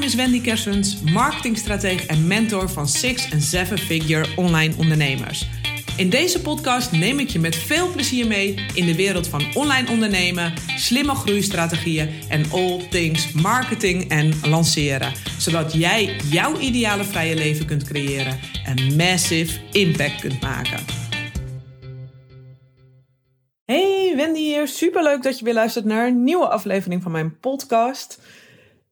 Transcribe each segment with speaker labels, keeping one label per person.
Speaker 1: naam is Wendy Kersens, marketingstratege en mentor van six- en seven-figure online ondernemers. In deze podcast neem ik je met veel plezier mee in de wereld van online ondernemen, slimme groeistrategieën en all things marketing en lanceren. Zodat jij jouw ideale vrije leven kunt creëren en massive impact kunt maken. Hey, Wendy hier. Superleuk dat je weer luistert naar een nieuwe aflevering van mijn podcast.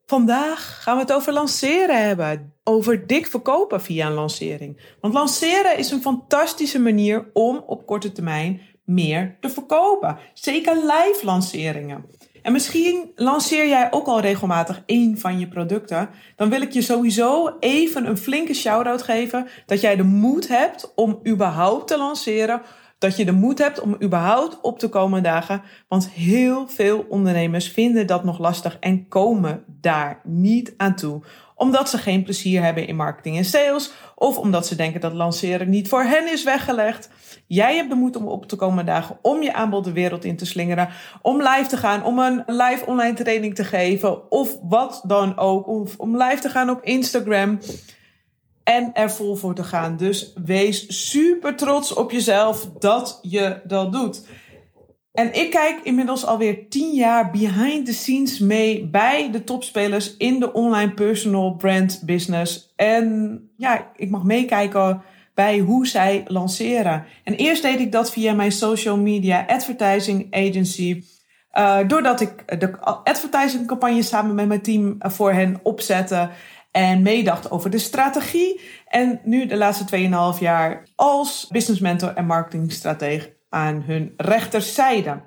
Speaker 1: Vandaag gaan we het over lanceren hebben. Over dik verkopen via een lancering. Want lanceren is een fantastische manier om op korte termijn meer te verkopen. Zeker live lanceringen. En misschien lanceer jij ook al regelmatig één van je producten. Dan wil ik je sowieso even een flinke shout-out geven. Dat jij de moed hebt om überhaupt te lanceren dat je de moed hebt om überhaupt op te komen dagen. Want heel veel ondernemers vinden dat nog lastig en komen daar niet aan toe. Omdat ze geen plezier hebben in marketing en sales. Of omdat ze denken dat lanceren niet voor hen is weggelegd. Jij hebt de moed om op te komen dagen. Om je aanbod de wereld in te slingeren. Om live te gaan. Om een live online training te geven. Of wat dan ook. Of om live te gaan op Instagram en er vol voor te gaan. Dus wees super trots op jezelf dat je dat doet. En ik kijk inmiddels alweer tien jaar behind the scenes mee bij de topspelers in de online personal brand business. En ja, ik mag meekijken bij hoe zij lanceren. En eerst deed ik dat via mijn social media advertising agency. Uh, doordat ik de advertising campagne samen met mijn team voor hen opzette en meedacht over de strategie. En nu de laatste 2,5 jaar als business mentor en marketingstratege aan hun rechterzijde.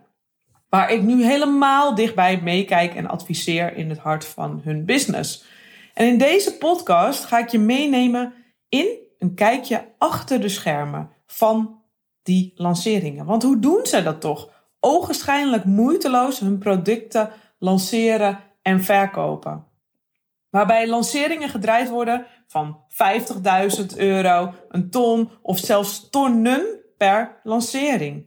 Speaker 1: Waar ik nu helemaal dichtbij meekijk en adviseer in het hart van hun business. En in deze podcast ga ik je meenemen in een kijkje achter de schermen van die lanceringen. Want hoe doen ze dat toch? Ogenschijnlijk moeiteloos hun producten lanceren en verkopen. Waarbij lanceringen gedraaid worden van 50.000 euro, een ton of zelfs tonnen per lancering.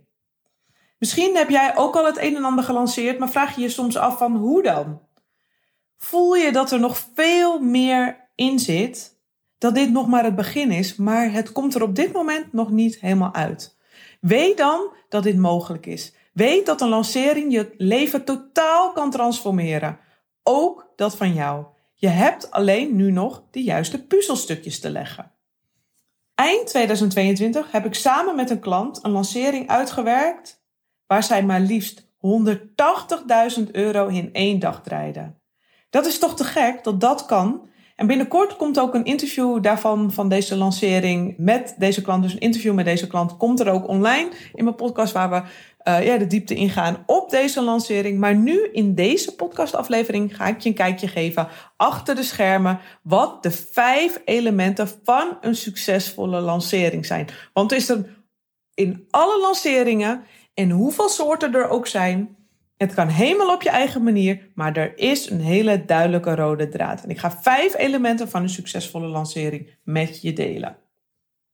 Speaker 1: Misschien heb jij ook al het een en ander gelanceerd, maar vraag je je soms af van hoe dan? Voel je dat er nog veel meer in zit? Dat dit nog maar het begin is, maar het komt er op dit moment nog niet helemaal uit. Weet dan dat dit mogelijk is. Weet dat een lancering je leven totaal kan transformeren. Ook dat van jou. Je hebt alleen nu nog de juiste puzzelstukjes te leggen. Eind 2022 heb ik samen met een klant een lancering uitgewerkt waar zij maar liefst 180.000 euro in één dag draaide. Dat is toch te gek dat dat kan? En binnenkort komt ook een interview daarvan, van deze lancering met deze klant. Dus een interview met deze klant komt er ook online in mijn podcast waar we uh, ja, de diepte ingaan op deze lancering. Maar nu in deze podcastaflevering ga ik je een kijkje geven achter de schermen wat de vijf elementen van een succesvolle lancering zijn. Want is er in alle lanceringen en hoeveel soorten er ook zijn, het kan helemaal op je eigen manier, maar er is een hele duidelijke rode draad. En ik ga vijf elementen van een succesvolle lancering met je delen.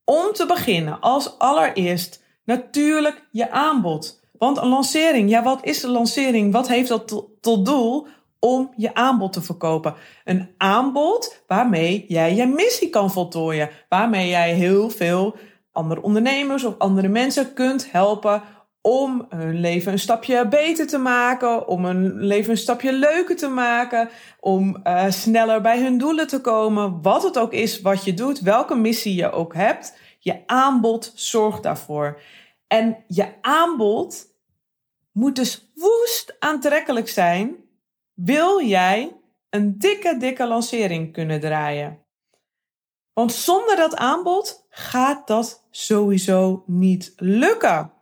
Speaker 1: Om te beginnen, als allereerst natuurlijk je aanbod. Want een lancering, ja, wat is een lancering? Wat heeft dat tot doel? Om je aanbod te verkopen. Een aanbod waarmee jij je missie kan voltooien. Waarmee jij heel veel andere ondernemers of andere mensen kunt helpen om hun leven een stapje beter te maken, om hun leven een stapje leuker te maken, om uh, sneller bij hun doelen te komen. Wat het ook is wat je doet, welke missie je ook hebt, je aanbod zorgt daarvoor. En je aanbod moet dus woest aantrekkelijk zijn, wil jij een dikke, dikke lancering kunnen draaien. Want zonder dat aanbod gaat dat sowieso niet lukken.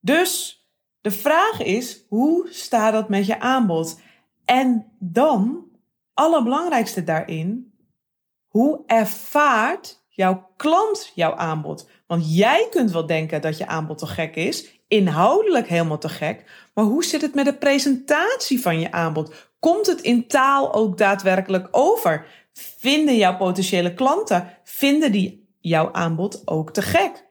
Speaker 1: Dus de vraag is, hoe staat dat met je aanbod? En dan, allerbelangrijkste daarin, hoe ervaart jouw klant jouw aanbod? Want jij kunt wel denken dat je aanbod te gek is, inhoudelijk helemaal te gek. Maar hoe zit het met de presentatie van je aanbod? Komt het in taal ook daadwerkelijk over? Vinden jouw potentiële klanten, vinden die jouw aanbod ook te gek?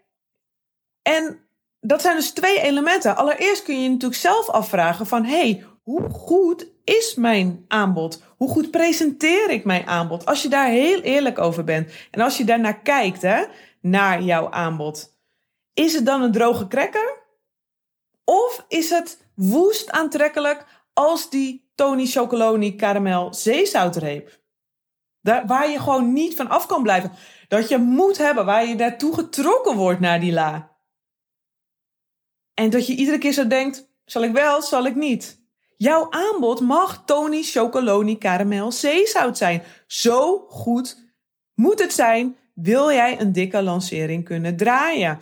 Speaker 1: En dat zijn dus twee elementen. Allereerst kun je natuurlijk zelf afvragen van, hey, hoe goed is mijn aanbod? Hoe goed presenteer ik mijn aanbod? Als je daar heel eerlijk over bent en als je daarnaar kijkt, hè, naar jouw aanbod, is het dan een droge cracker? Of is het woest aantrekkelijk als die Tony Chocoloni caramel zeezoutreep? Daar, waar je gewoon niet van af kan blijven. Dat je moet hebben, waar je naartoe getrokken wordt naar die la. En dat je iedere keer zo denkt, zal ik wel, zal ik niet? Jouw aanbod mag Tony Chocoloni Caramel Zeezout zijn. Zo goed moet het zijn, wil jij een dikke lancering kunnen draaien.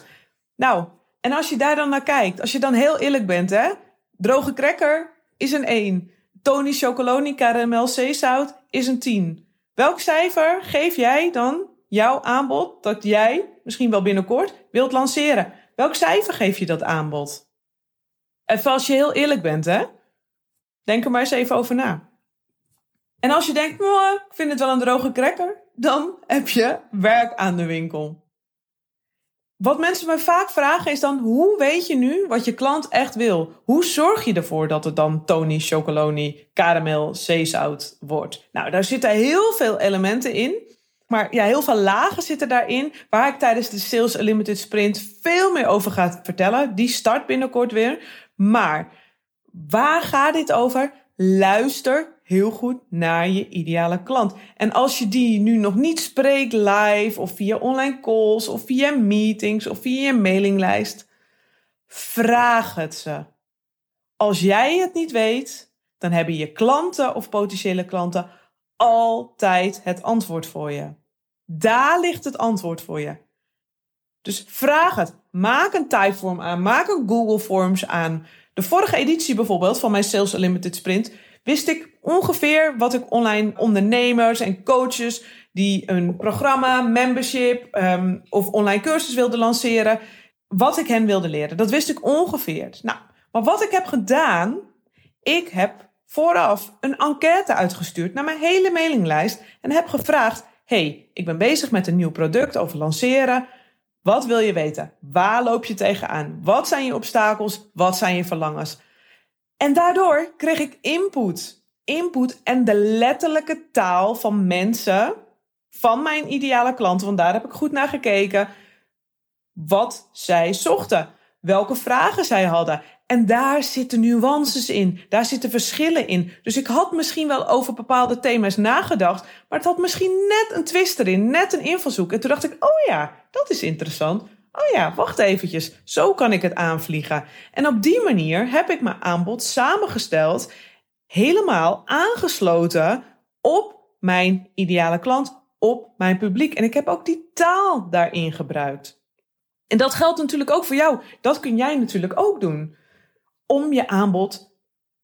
Speaker 1: Nou, en als je daar dan naar kijkt, als je dan heel eerlijk bent, hè? Droge cracker is een 1. Tony Chocoloni Caramel Zeezout is een 10. Welk cijfer geef jij dan jouw aanbod dat jij misschien wel binnenkort wilt lanceren? Welk cijfer geef je dat aanbod? Even als je heel eerlijk bent, hè? Denk er maar eens even over na. En als je denkt, ik vind het wel een droge cracker, dan heb je werk aan de winkel. Wat mensen me vaak vragen is dan, hoe weet je nu wat je klant echt wil? Hoe zorg je ervoor dat het dan Tony Chocoloni Caramel Zeezout wordt? Nou, daar zitten heel veel elementen in. Maar ja, heel veel lagen zitten daarin, waar ik tijdens de Sales Unlimited Sprint veel meer over ga vertellen. Die start binnenkort weer. Maar waar gaat dit over? Luister heel goed naar je ideale klant. En als je die nu nog niet spreekt live of via online calls of via meetings of via je mailinglijst, vraag het ze. Als jij het niet weet, dan hebben je klanten of potentiële klanten altijd het antwoord voor je. Daar ligt het antwoord voor je. Dus vraag het. Maak een typeform aan. Maak een Google Forms aan. De vorige editie bijvoorbeeld van mijn Sales Unlimited Sprint wist ik ongeveer wat ik online ondernemers en coaches die een programma, membership um, of online cursus wilden lanceren, wat ik hen wilde leren. Dat wist ik ongeveer. Nou, maar wat ik heb gedaan, ik heb vooraf een enquête uitgestuurd naar mijn hele mailinglijst en heb gevraagd: hey, ik ben bezig met een nieuw product over lanceren. Wat wil je weten? Waar loop je tegenaan? Wat zijn je obstakels? Wat zijn je verlangens? En daardoor kreeg ik input. Input en de letterlijke taal van mensen, van mijn ideale klanten, want daar heb ik goed naar gekeken, wat zij zochten, welke vragen zij hadden. En daar zitten nuances in, daar zitten verschillen in. Dus ik had misschien wel over bepaalde thema's nagedacht, maar het had misschien net een twist erin, net een invalshoek. En toen dacht ik, oh ja, dat is interessant. Oh ja, wacht eventjes, zo kan ik het aanvliegen. En op die manier heb ik mijn aanbod samengesteld, helemaal aangesloten op mijn ideale klant, op mijn publiek. En ik heb ook die taal daarin gebruikt. En dat geldt natuurlijk ook voor jou. Dat kun jij natuurlijk ook doen om je aanbod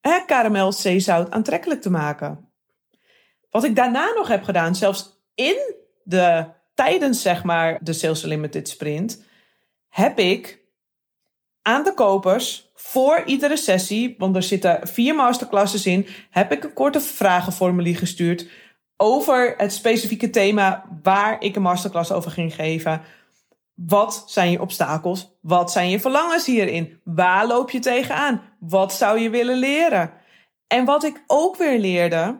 Speaker 1: hè, karamel, zeezout aantrekkelijk te maken. Wat ik daarna nog heb gedaan, zelfs in de tijdens zeg maar de Sales Limited Sprint, heb ik aan de kopers voor iedere sessie, want er zitten vier masterclasses in, heb ik een korte vragenformulier gestuurd over het specifieke thema waar ik een masterclass over ging geven. Wat zijn je obstakels? Wat zijn je verlangens hierin? Waar loop je tegenaan? Wat zou je willen leren? En wat ik ook weer leerde,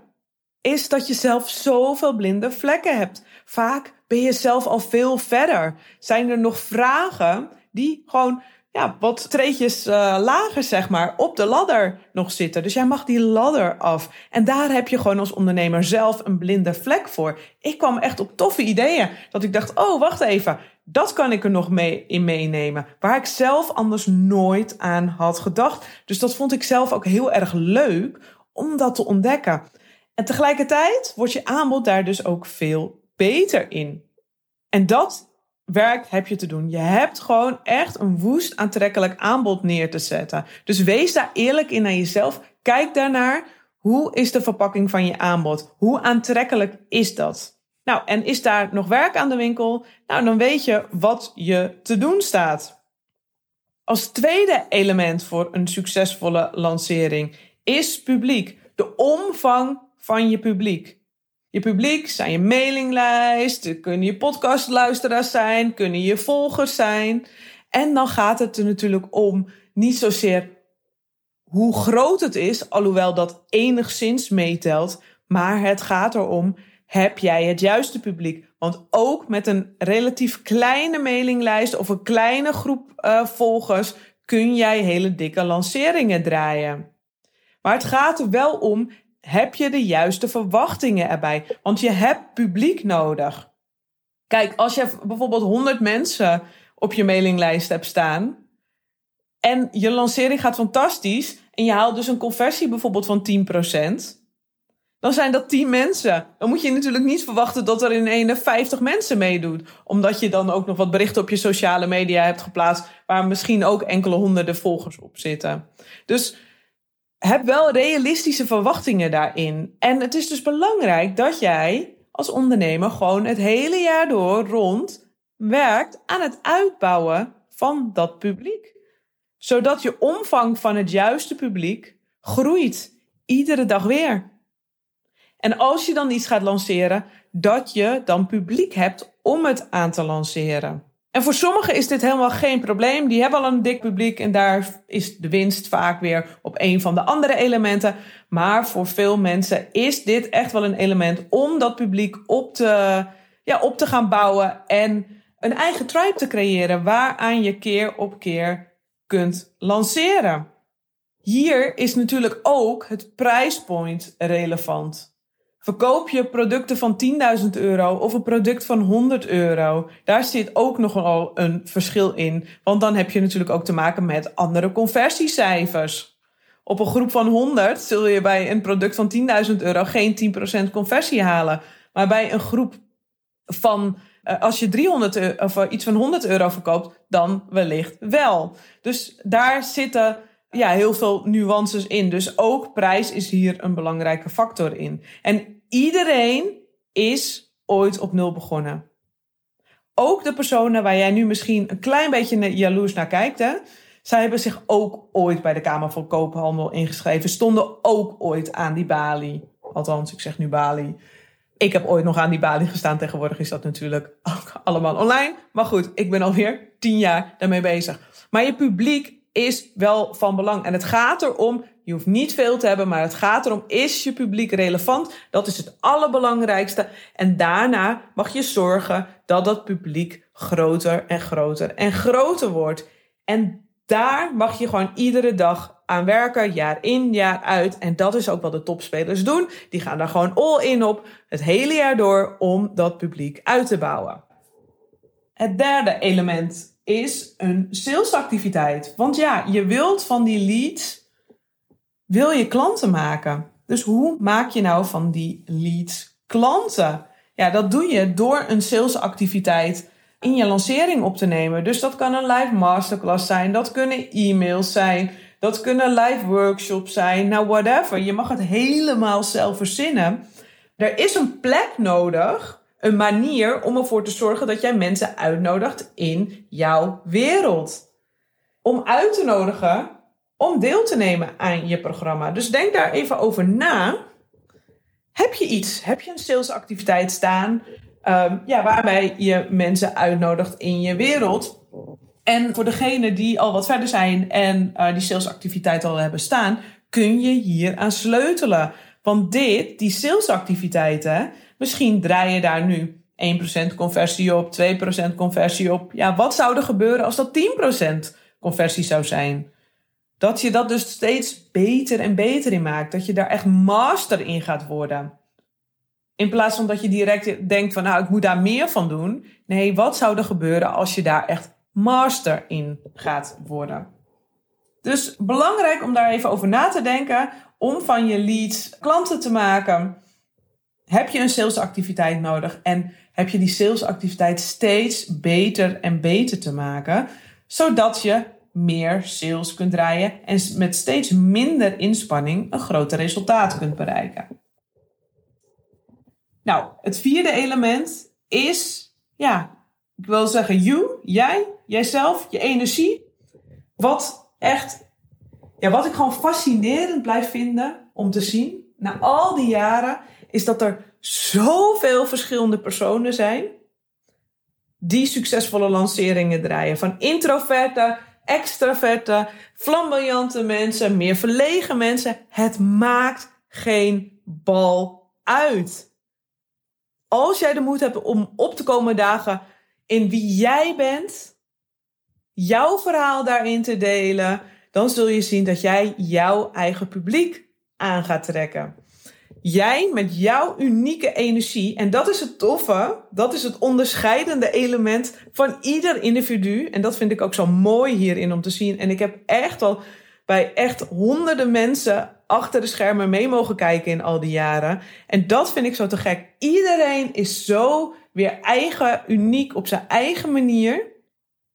Speaker 1: is dat je zelf zoveel blinde vlekken hebt. Vaak ben je zelf al veel verder. Zijn er nog vragen die gewoon ja, wat treetjes uh, lager, zeg maar, op de ladder nog zitten. Dus jij mag die ladder af. En daar heb je gewoon als ondernemer zelf een blinde vlek voor. Ik kwam echt op toffe ideeën. Dat ik dacht, oh, wacht even. Dat kan ik er nog mee in meenemen. Waar ik zelf anders nooit aan had gedacht. Dus dat vond ik zelf ook heel erg leuk om dat te ontdekken. En tegelijkertijd wordt je aanbod daar dus ook veel beter in. En dat werk heb je te doen. Je hebt gewoon echt een woest aantrekkelijk aanbod neer te zetten. Dus wees daar eerlijk in naar jezelf. Kijk daarnaar. Hoe is de verpakking van je aanbod? Hoe aantrekkelijk is dat? Nou, en is daar nog werk aan de winkel? Nou, dan weet je wat je te doen staat. Als tweede element voor een succesvolle lancering is publiek. De omvang van je publiek. Je publiek zijn je mailinglijst, kunnen je podcastluisteraars zijn, kunnen je volgers zijn. En dan gaat het er natuurlijk om niet zozeer hoe groot het is, alhoewel dat enigszins meetelt. Maar het gaat erom, heb jij het juiste publiek? Want ook met een relatief kleine mailinglijst of een kleine groep uh, volgers kun jij hele dikke lanceringen draaien. Maar het gaat er wel om, heb je de juiste verwachtingen erbij? Want je hebt publiek nodig. Kijk, als je bijvoorbeeld 100 mensen op je mailinglijst hebt staan en je lancering gaat fantastisch en je haalt dus een conversie bijvoorbeeld van 10%, dan zijn dat 10 mensen. Dan moet je natuurlijk niet verwachten dat er in ene 50 mensen meedoet. Omdat je dan ook nog wat berichten op je sociale media hebt geplaatst. Waar misschien ook enkele honderden volgers op zitten. Dus heb wel realistische verwachtingen daarin. En het is dus belangrijk dat jij als ondernemer gewoon het hele jaar door rond werkt aan het uitbouwen van dat publiek. Zodat je omvang van het juiste publiek groeit. Iedere dag weer. En als je dan iets gaat lanceren, dat je dan publiek hebt om het aan te lanceren. En voor sommigen is dit helemaal geen probleem. Die hebben al een dik publiek en daar is de winst vaak weer op een van de andere elementen. Maar voor veel mensen is dit echt wel een element om dat publiek op te, ja, op te gaan bouwen en een eigen tribe te creëren waaraan je keer op keer kunt lanceren. Hier is natuurlijk ook het prijspoint relevant. Verkoop je producten van 10.000 euro of een product van 100 euro? Daar zit ook nogal een verschil in. Want dan heb je natuurlijk ook te maken met andere conversiecijfers. Op een groep van 100 zul je bij een product van 10.000 euro geen 10% conversie halen. Maar bij een groep van, eh, als je 300 euro, of iets van 100 euro verkoopt, dan wellicht wel. Dus daar zitten ja, heel veel nuances in. Dus ook prijs is hier een belangrijke factor in. En iedereen is ooit op nul begonnen. Ook de personen waar jij nu misschien een klein beetje jaloers naar kijkt, hè, zij hebben zich ook ooit bij de Kamer van Koophandel ingeschreven, stonden ook ooit aan die balie. Althans, ik zeg nu balie. Ik heb ooit nog aan die balie gestaan. Tegenwoordig is dat natuurlijk allemaal online. Maar goed, ik ben alweer tien jaar daarmee bezig. Maar je publiek is wel van belang. En het gaat erom, je hoeft niet veel te hebben, maar het gaat erom, is je publiek relevant? Dat is het allerbelangrijkste. En daarna mag je zorgen dat dat publiek groter en groter en groter wordt. En daar mag je gewoon iedere dag aan werken, jaar in, jaar uit. En dat is ook wat de topspelers doen. Die gaan daar gewoon all in op, het hele jaar door, om dat publiek uit te bouwen. Het derde element is een salesactiviteit. Want ja, je wilt van die leads, wil je klanten maken. Dus hoe maak je nou van die leads klanten? Ja, dat doe je door een salesactiviteit in je lancering op te nemen. Dus dat kan een live masterclass zijn, dat kunnen e-mails zijn, dat kunnen live workshops zijn, nou whatever. Je mag het helemaal zelf verzinnen. Er is een plek nodig een manier om ervoor te zorgen dat jij mensen uitnodigt in jouw wereld. Om uit te nodigen om deel te nemen aan je programma. Dus denk daar even over na. Heb je iets? Heb je een salesactiviteit staan? Um, ja, waarbij je mensen uitnodigt in je wereld. En voor degenen die al wat verder zijn en uh, die salesactiviteit al hebben staan, kun je hier aan sleutelen. Want dit, die salesactiviteiten, Misschien draai je daar nu 1% conversie op, 2% conversie op. Ja, wat zou er gebeuren als dat 10% conversie zou zijn? Dat je dat dus steeds beter en beter in maakt. Dat je daar echt master in gaat worden. In plaats van dat je direct denkt van nou, ik moet daar meer van doen. Nee, wat zou er gebeuren als je daar echt master in gaat worden? Dus belangrijk om daar even over na te denken. Om van je leads klanten te maken heb je een salesactiviteit nodig en heb je die salesactiviteit steeds beter en beter te maken, zodat je meer sales kunt draaien en met steeds minder inspanning een groter resultaat kunt bereiken. Nou, het vierde element is, ja, ik wil zeggen, you, jij, jijzelf, je energie. Wat echt, ja, wat ik gewoon fascinerend blijf vinden om te zien na al die jaren is dat er zoveel verschillende personen zijn die succesvolle lanceringen draaien. Van introverte extraverte, flamboyante mensen, meer verlegen mensen. Het maakt geen bal uit. Als jij de moed hebt om op te komen dagen in wie jij bent, jouw verhaal daarin te delen, dan zul je zien dat jij jouw eigen publiek aan gaat trekken. Jij met jouw unieke energie, en dat is het toffe, dat is het onderscheidende element van ieder individu. En dat vind ik ook zo mooi hierin om te zien. En ik heb echt al bij echt honderden mensen achter de schermen mee mogen kijken in al die jaren. En dat vind ik zo te gek. Iedereen is zo weer eigen, uniek op zijn eigen manier.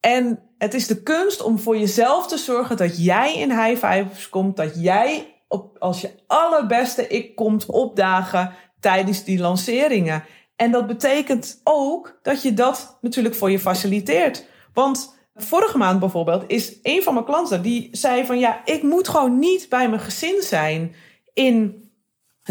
Speaker 1: En het is de kunst om voor jezelf te zorgen dat jij in high fives komt, dat jij op, als je allerbeste ik komt opdagen tijdens die lanceringen. En dat betekent ook dat je dat natuurlijk voor je faciliteert. Want vorige maand bijvoorbeeld is een van mijn klanten die zei van ja, ik moet gewoon niet bij mijn gezin zijn in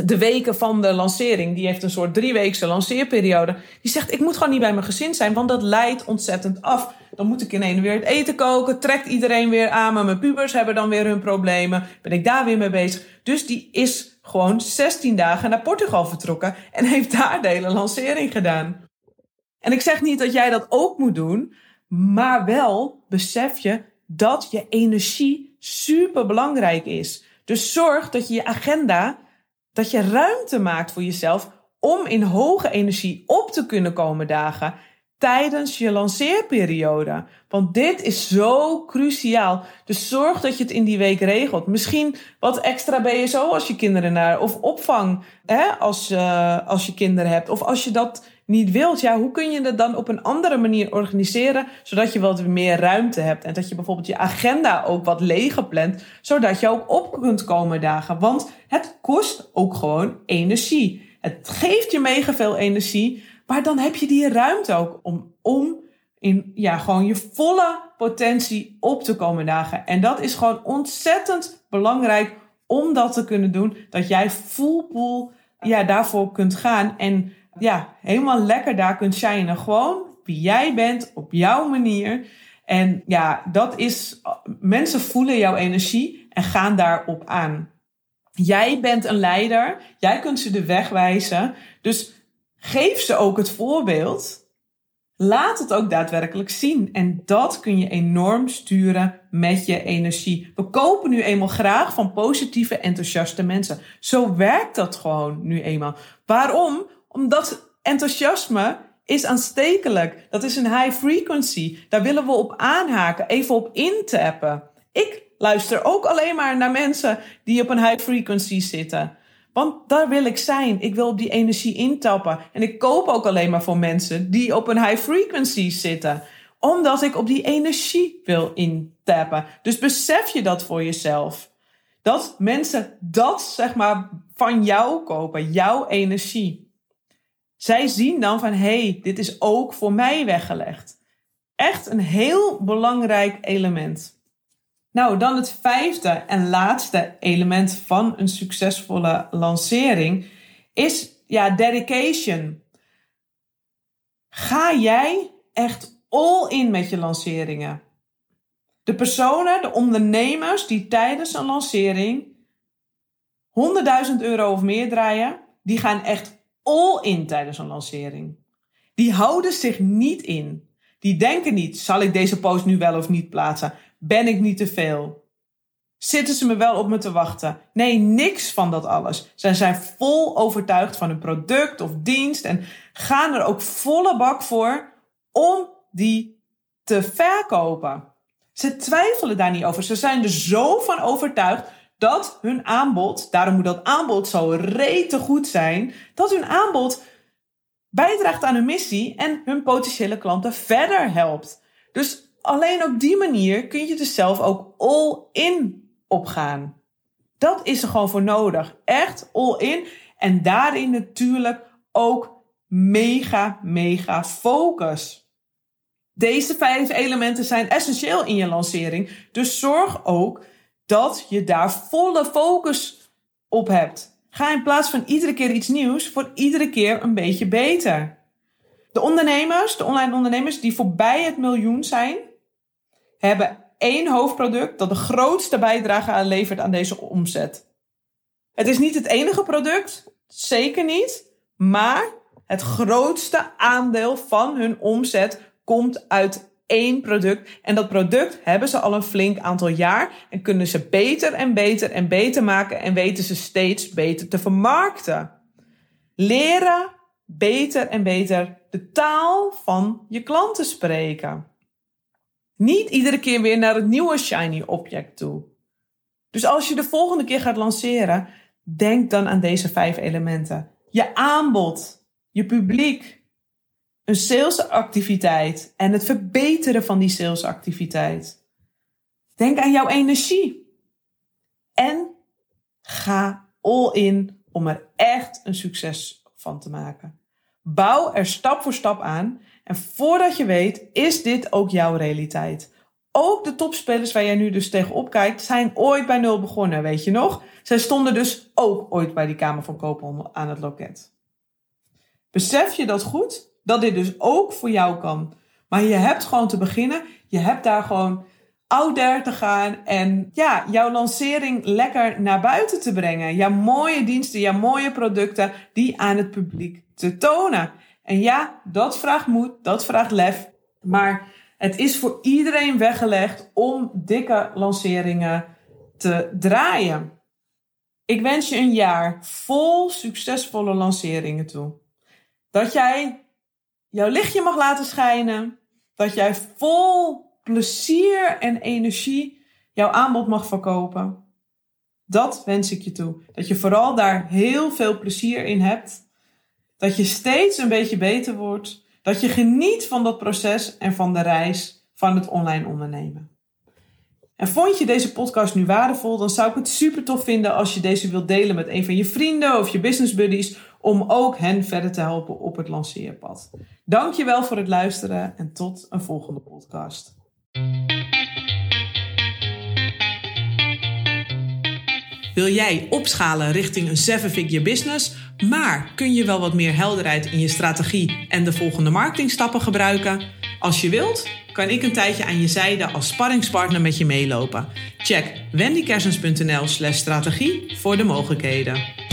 Speaker 1: de weken van de lancering. Die heeft een soort drieweekse lanceerperiode. Die zegt ik moet gewoon niet bij mijn gezin zijn, want dat leidt ontzettend af. Dan moet ik ineens weer het eten koken, trekt iedereen weer aan me. Mijn pubers hebben dan weer hun problemen. Ben ik daar weer mee bezig. Dus die is gewoon 16 dagen naar Portugal vertrokken en heeft daar de hele lancering gedaan. En ik zeg niet dat jij dat ook moet doen, maar wel besef je dat je energie super belangrijk is. Dus zorg dat je je agenda, dat je ruimte maakt voor jezelf om in hoge energie op te kunnen komen dagen tijdens je lanceerperiode. Want dit is zo cruciaal. Dus zorg dat je het in die week regelt. Misschien wat extra BSO als je kinderen naar, of opvang hè, als, uh, als je kinderen hebt. Of als je dat niet wilt, ja, hoe kun je dat dan op een andere manier organiseren, zodat je wat meer ruimte hebt en dat je bijvoorbeeld je agenda ook wat leger plant, zodat je ook op kunt komen dagen. Want het kost ook gewoon energie. Het geeft je mega veel energie, maar dan heb je die ruimte ook om, om in ja, gewoon je volle potentie op te komen dagen. En dat is gewoon ontzettend belangrijk om dat te kunnen doen. Dat jij full pool ja, daarvoor kunt gaan. En ja, helemaal lekker daar kunt shinen. Gewoon wie jij bent, op jouw manier. En ja, dat is, mensen voelen jouw energie en gaan daarop aan. Jij bent een leider, jij kunt ze de weg wijzen. Dus geef ze ook het voorbeeld. Laat het ook daadwerkelijk zien. En dat kun je enorm sturen met je energie. We kopen nu eenmaal graag van positieve, enthousiaste mensen. Zo werkt dat gewoon nu eenmaal. Waarom? Omdat enthousiasme is aanstekelijk. Dat is een high frequency. Daar willen we op aanhaken, even op intappen. Ik luister ook alleen maar naar mensen die op een high frequency zitten. Want daar wil ik zijn. Ik wil op die energie intappen. En ik koop ook alleen maar voor mensen die op een high frequency zitten. Omdat ik op die energie wil intappen. Dus besef je dat voor jezelf. Dat mensen dat, zeg maar, van jou kopen. Jouw energie. Zij zien dan van hé, hey, dit is ook voor mij weggelegd. Echt een heel belangrijk element. Nou, dan het vijfde en laatste element van een succesvolle lancering is ja, dedication. Ga jij echt all in met je lanceringen? De personen, de ondernemers die tijdens een lancering 100.000 euro of meer draaien, die gaan echt all in tijdens een lancering. Die houden zich niet in. Die denken niet, zal ik deze post nu wel of niet plaatsen? Ben ik niet te veel? Zitten ze me wel op me te wachten? Nee, niks van dat alles. Zij zijn vol overtuigd van hun product of dienst en gaan er ook volle bak voor om die te verkopen. Ze twijfelen daar niet over. Ze zijn er zo van overtuigd dat hun aanbod, daarom moet dat aanbod zo rete goed zijn, dat hun aanbod bijdraagt aan hun missie en hun potentiële klanten verder helpt. Dus alleen op die manier kun je dus zelf ook all in opgaan. Dat is er gewoon voor nodig. Echt all in. En daarin natuurlijk ook mega, mega focus. Deze vijf elementen zijn essentieel in je lancering. Dus zorg ook dat je daar volle focus op hebt. Ga in plaats van iedere keer iets nieuws, voor iedere keer een beetje beter. De ondernemers, de online ondernemers die voorbij het miljoen zijn, hebben één hoofdproduct dat de grootste bijdrage aan levert aan deze omzet. Het is niet het enige product, zeker niet, maar het grootste aandeel van hun omzet komt uit één product. En dat product hebben ze al een flink aantal jaar en kunnen ze beter en beter en beter maken en weten ze steeds beter te vermarkten. Leren beter en beter de taal van je klanten spreken. Niet iedere keer weer naar het nieuwe shiny object toe. Dus als je de volgende keer gaat lanceren, denk dan aan deze vijf elementen. Je aanbod, je publiek, een salesactiviteit en het verbeteren van die salesactiviteit. Denk aan jouw energie. En ga all in om er echt een succes van te maken. Bouw er stap voor stap aan en voordat je weet, is dit ook jouw realiteit. Ook de topspelers waar jij nu dus tegenop kijkt, zijn ooit bij nul begonnen, weet je nog? Zij stonden dus ook ooit bij die Kamer van Koophandel aan het loket. Besef je dat goed? Dat dit dus ook voor jou kan. Maar je hebt gewoon te beginnen. Je hebt daar gewoon out te gaan en ja, jouw lancering lekker naar buiten te brengen. Jouw mooie diensten, jouw mooie producten, die aan het publiek te tonen. En ja, dat vraagt moed, dat vraagt lef. Maar het is voor iedereen weggelegd om dikke lanceringen te draaien. Ik wens je een jaar vol succesvolle lanceringen toe. Dat jij jouw lichtje mag laten schijnen. Dat jij vol plezier en energie jouw aanbod mag verkopen. Dat wens ik je toe. Dat je vooral daar heel veel plezier in hebt. Dat je steeds een beetje beter wordt. Dat je geniet van dat proces en van de reis van het online ondernemen. En vond je deze podcast nu waardevol, dan zou ik het super tof vinden als je deze wilt delen met een van je vrienden of je business buddies, om ook hen verder te helpen op het lanceerpad. Dankjewel voor het luisteren en tot een volgende podcast. Wil jij opschalen richting een seven-figure business, maar kun je wel wat meer helderheid in je strategie en de volgende marketingstappen gebruiken? Als je wilt, kan ik een tijdje aan je zijde als sparringspartner met je meelopen. Check wendykersens.nl/strategie voor de mogelijkheden.